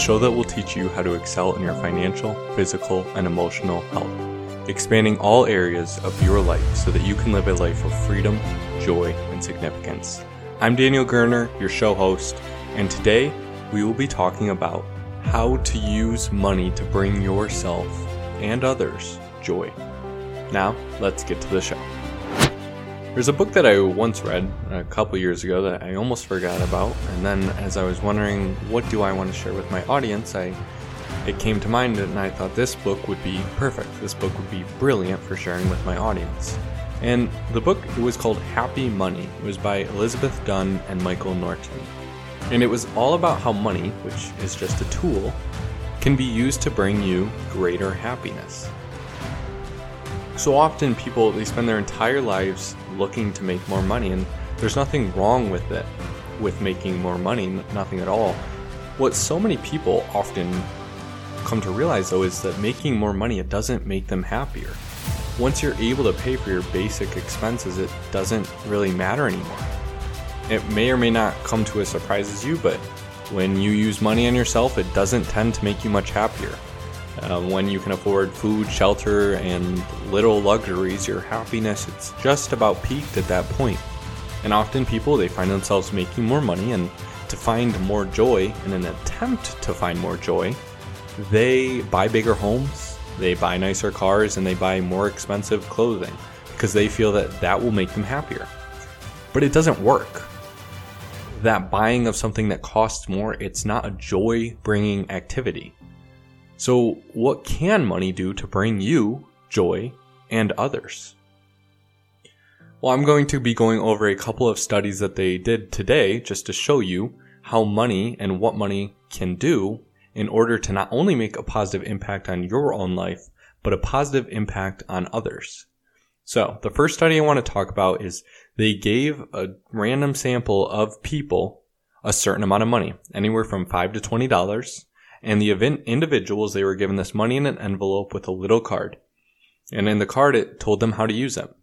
show that will teach you how to excel in your financial, physical, and emotional health, expanding all areas of your life so that you can live a life of freedom, joy, and significance. I'm Daniel Gerner, your show host, and today we will be talking about how to use money to bring yourself and others joy. Now, let's get to the show. There's a book that I once read a couple years ago that I almost forgot about, and then as I was wondering what do I want to share with my audience, I it came to mind and I thought this book would be perfect. This book would be brilliant for sharing with my audience. And the book it was called Happy Money. It was by Elizabeth Dunn and Michael Norton. And it was all about how money, which is just a tool, can be used to bring you greater happiness. So often people they spend their entire lives looking to make more money and there's nothing wrong with it with making more money, nothing at all. What so many people often come to realize though is that making more money it doesn't make them happier. Once you're able to pay for your basic expenses, it doesn't really matter anymore. It may or may not come to a surprise as you, but when you use money on yourself, it doesn't tend to make you much happier. Uh, when you can afford food, shelter, and little luxuries, your happiness it's just about peaked at that point. And often people they find themselves making more money and to find more joy in an attempt to find more joy, they buy bigger homes, they buy nicer cars, and they buy more expensive clothing because they feel that that will make them happier. But it doesn't work. That buying of something that costs more, it's not a joy bringing activity. So, what can money do to bring you joy and others? Well, I'm going to be going over a couple of studies that they did today just to show you how money and what money can do in order to not only make a positive impact on your own life, but a positive impact on others. So, the first study I want to talk about is they gave a random sample of people a certain amount of money, anywhere from 5 to $20 and the event individuals, they were given this money in an envelope with a little card. And in the card, it told them how to use it.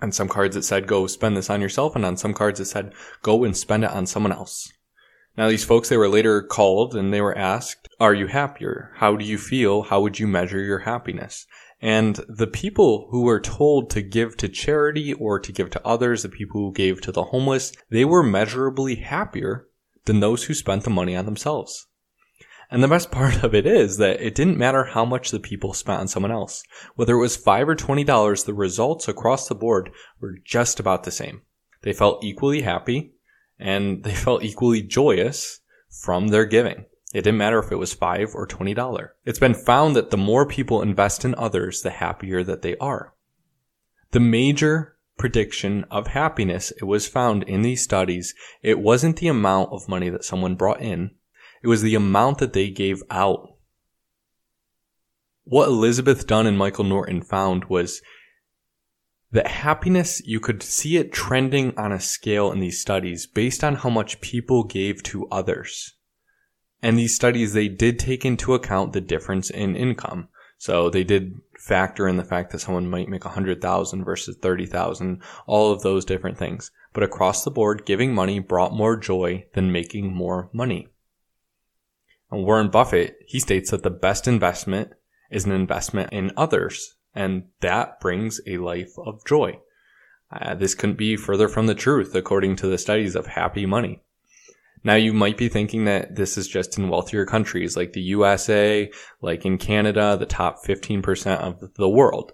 On some cards, it said, go spend this on yourself. And on some cards, it said, go and spend it on someone else. Now, these folks, they were later called and they were asked, are you happier? How do you feel? How would you measure your happiness? And the people who were told to give to charity or to give to others, the people who gave to the homeless, they were measurably happier than those who spent the money on themselves. And the best part of it is that it didn't matter how much the people spent on someone else. Whether it was 5 or $20, the results across the board were just about the same. They felt equally happy and they felt equally joyous from their giving. It didn't matter if it was 5 or $20. It's been found that the more people invest in others, the happier that they are. The major prediction of happiness, it was found in these studies, it wasn't the amount of money that someone brought in, it was the amount that they gave out. What Elizabeth Dunn and Michael Norton found was that happiness, you could see it trending on a scale in these studies based on how much people gave to others. And these studies, they did take into account the difference in income. So they did factor in the fact that someone might make 100,000 versus 30,000, all of those different things. But across the board, giving money brought more joy than making more money. And Warren Buffett, he states that the best investment is an investment in others, and that brings a life of joy. Uh, this couldn't be further from the truth, according to the studies of happy money. Now you might be thinking that this is just in wealthier countries like the USA, like in Canada, the top 15% of the world,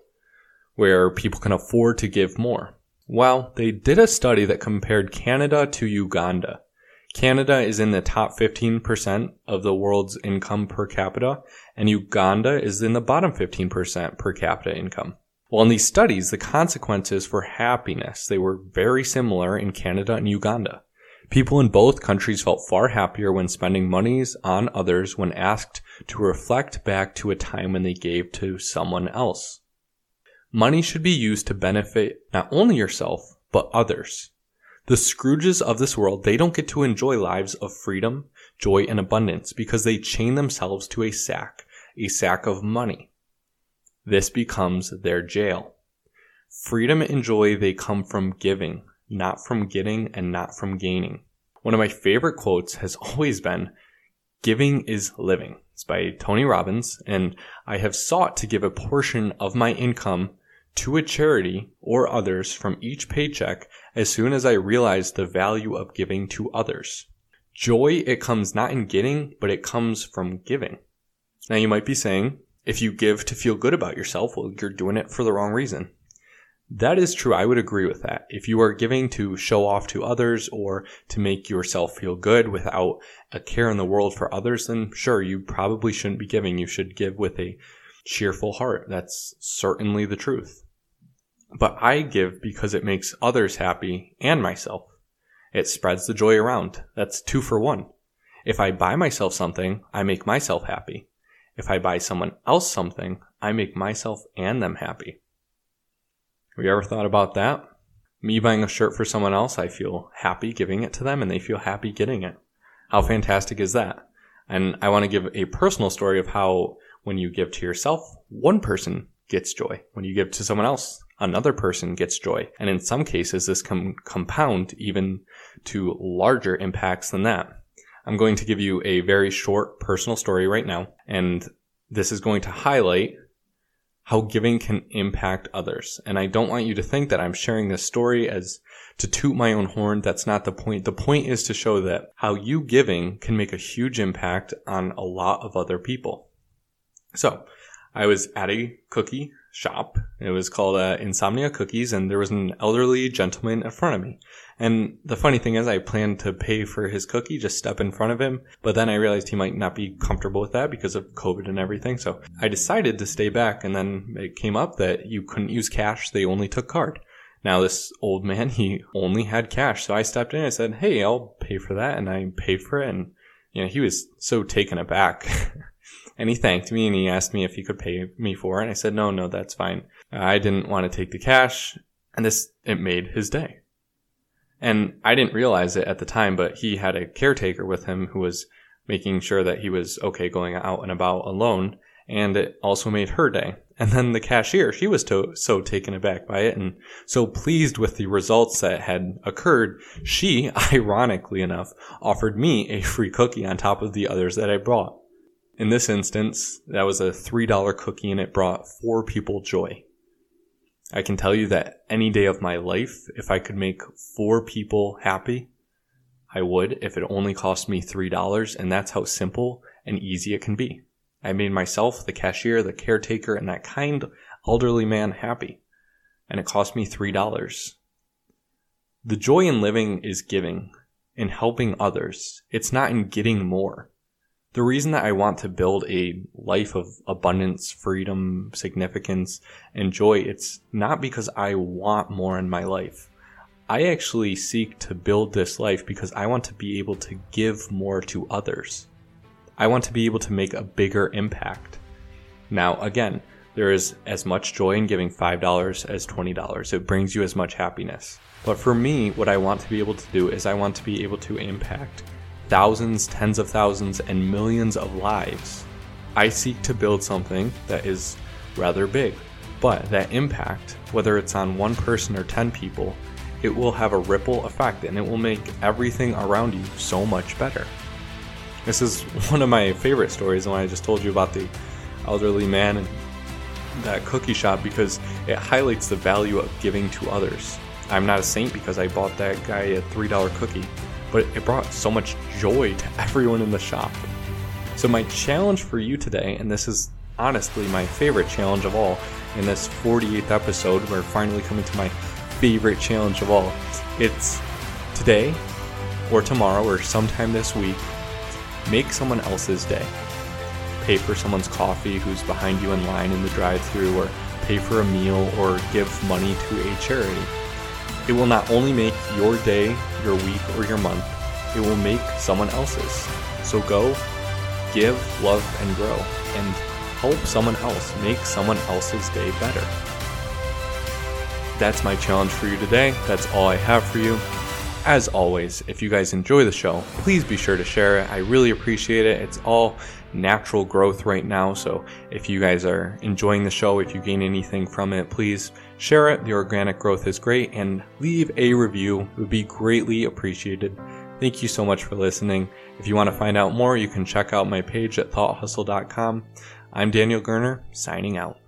where people can afford to give more. Well, they did a study that compared Canada to Uganda. Canada is in the top 15% of the world's income per capita, and Uganda is in the bottom 15% per capita income. Well, in these studies, the consequences for happiness, they were very similar in Canada and Uganda. People in both countries felt far happier when spending monies on others when asked to reflect back to a time when they gave to someone else. Money should be used to benefit not only yourself, but others. The Scrooges of this world, they don't get to enjoy lives of freedom, joy, and abundance because they chain themselves to a sack, a sack of money. This becomes their jail. Freedom and joy, they come from giving, not from getting and not from gaining. One of my favorite quotes has always been, Giving is Living. It's by Tony Robbins, and I have sought to give a portion of my income to a charity or others from each paycheck as soon as I realize the value of giving to others. Joy, it comes not in getting, but it comes from giving. Now you might be saying, if you give to feel good about yourself, well, you're doing it for the wrong reason. That is true. I would agree with that. If you are giving to show off to others or to make yourself feel good without a care in the world for others, then sure, you probably shouldn't be giving. You should give with a cheerful heart. That's certainly the truth. But I give because it makes others happy and myself. It spreads the joy around. That's two for one. If I buy myself something, I make myself happy. If I buy someone else something, I make myself and them happy. Have you ever thought about that? Me buying a shirt for someone else, I feel happy giving it to them and they feel happy getting it. How fantastic is that? And I want to give a personal story of how when you give to yourself, one person gets joy. When you give to someone else, another person gets joy. And in some cases, this can compound even to larger impacts than that. I'm going to give you a very short personal story right now. And this is going to highlight how giving can impact others. And I don't want you to think that I'm sharing this story as to toot my own horn. That's not the point. The point is to show that how you giving can make a huge impact on a lot of other people. So I was at a cookie shop. It was called uh, Insomnia Cookies, and there was an elderly gentleman in front of me. And the funny thing is, I planned to pay for his cookie, just step in front of him. But then I realized he might not be comfortable with that because of COVID and everything. So I decided to stay back. And then it came up that you couldn't use cash; they only took card. Now this old man, he only had cash. So I stepped in and said, Hey, I'll pay for that. And I paid for it. And, you know, he was so taken aback. And he thanked me and he asked me if he could pay me for it. And I said, no, no, that's fine. Uh, I didn't want to take the cash. And this, it made his day. And I didn't realize it at the time, but he had a caretaker with him who was making sure that he was okay going out and about alone. And it also made her day. And then the cashier, she was to, so taken aback by it and so pleased with the results that had occurred. She, ironically enough, offered me a free cookie on top of the others that I brought. In this instance, that was a $3 cookie and it brought four people joy. I can tell you that any day of my life, if I could make four people happy, I would if it only cost me $3 and that's how simple and easy it can be. I made myself, the cashier, the caretaker, and that kind elderly man happy. And it cost me $3. The joy in living is giving, in helping others. It's not in getting more the reason that I want to build a life of abundance, freedom, significance, and joy, it's not because I want more in my life. I actually seek to build this life because I want to be able to give more to others. I want to be able to make a bigger impact. Now, again, there is as much joy in giving $5 as $20. It brings you as much happiness. But for me, what I want to be able to do is I want to be able to impact thousands, tens of thousands, and millions of lives. I seek to build something that is rather big, but that impact, whether it's on one person or 10 people, it will have a ripple effect and it will make everything around you so much better. This is one of my favorite stories, and I just told you about the elderly man and that cookie shop because it highlights the value of giving to others. I'm not a saint because I bought that guy a $3 cookie, but it brought so much joy to everyone in the shop. So, my challenge for you today, and this is honestly my favorite challenge of all in this 48th episode, we're finally coming to my favorite challenge of all. It's today or tomorrow or sometime this week, make someone else's day. Pay for someone's coffee who's behind you in line in the drive through, or pay for a meal, or give money to a charity. It will not only make your day, your week, or your month, it will make someone else's. So go, give, love, and grow, and help someone else make someone else's day better. That's my challenge for you today. That's all I have for you. As always, if you guys enjoy the show, please be sure to share it. I really appreciate it. It's all natural growth right now. So if you guys are enjoying the show, if you gain anything from it, please share it. The organic growth is great and leave a review. It would be greatly appreciated. Thank you so much for listening. If you want to find out more, you can check out my page at thoughthustle.com. I'm Daniel Gerner, signing out.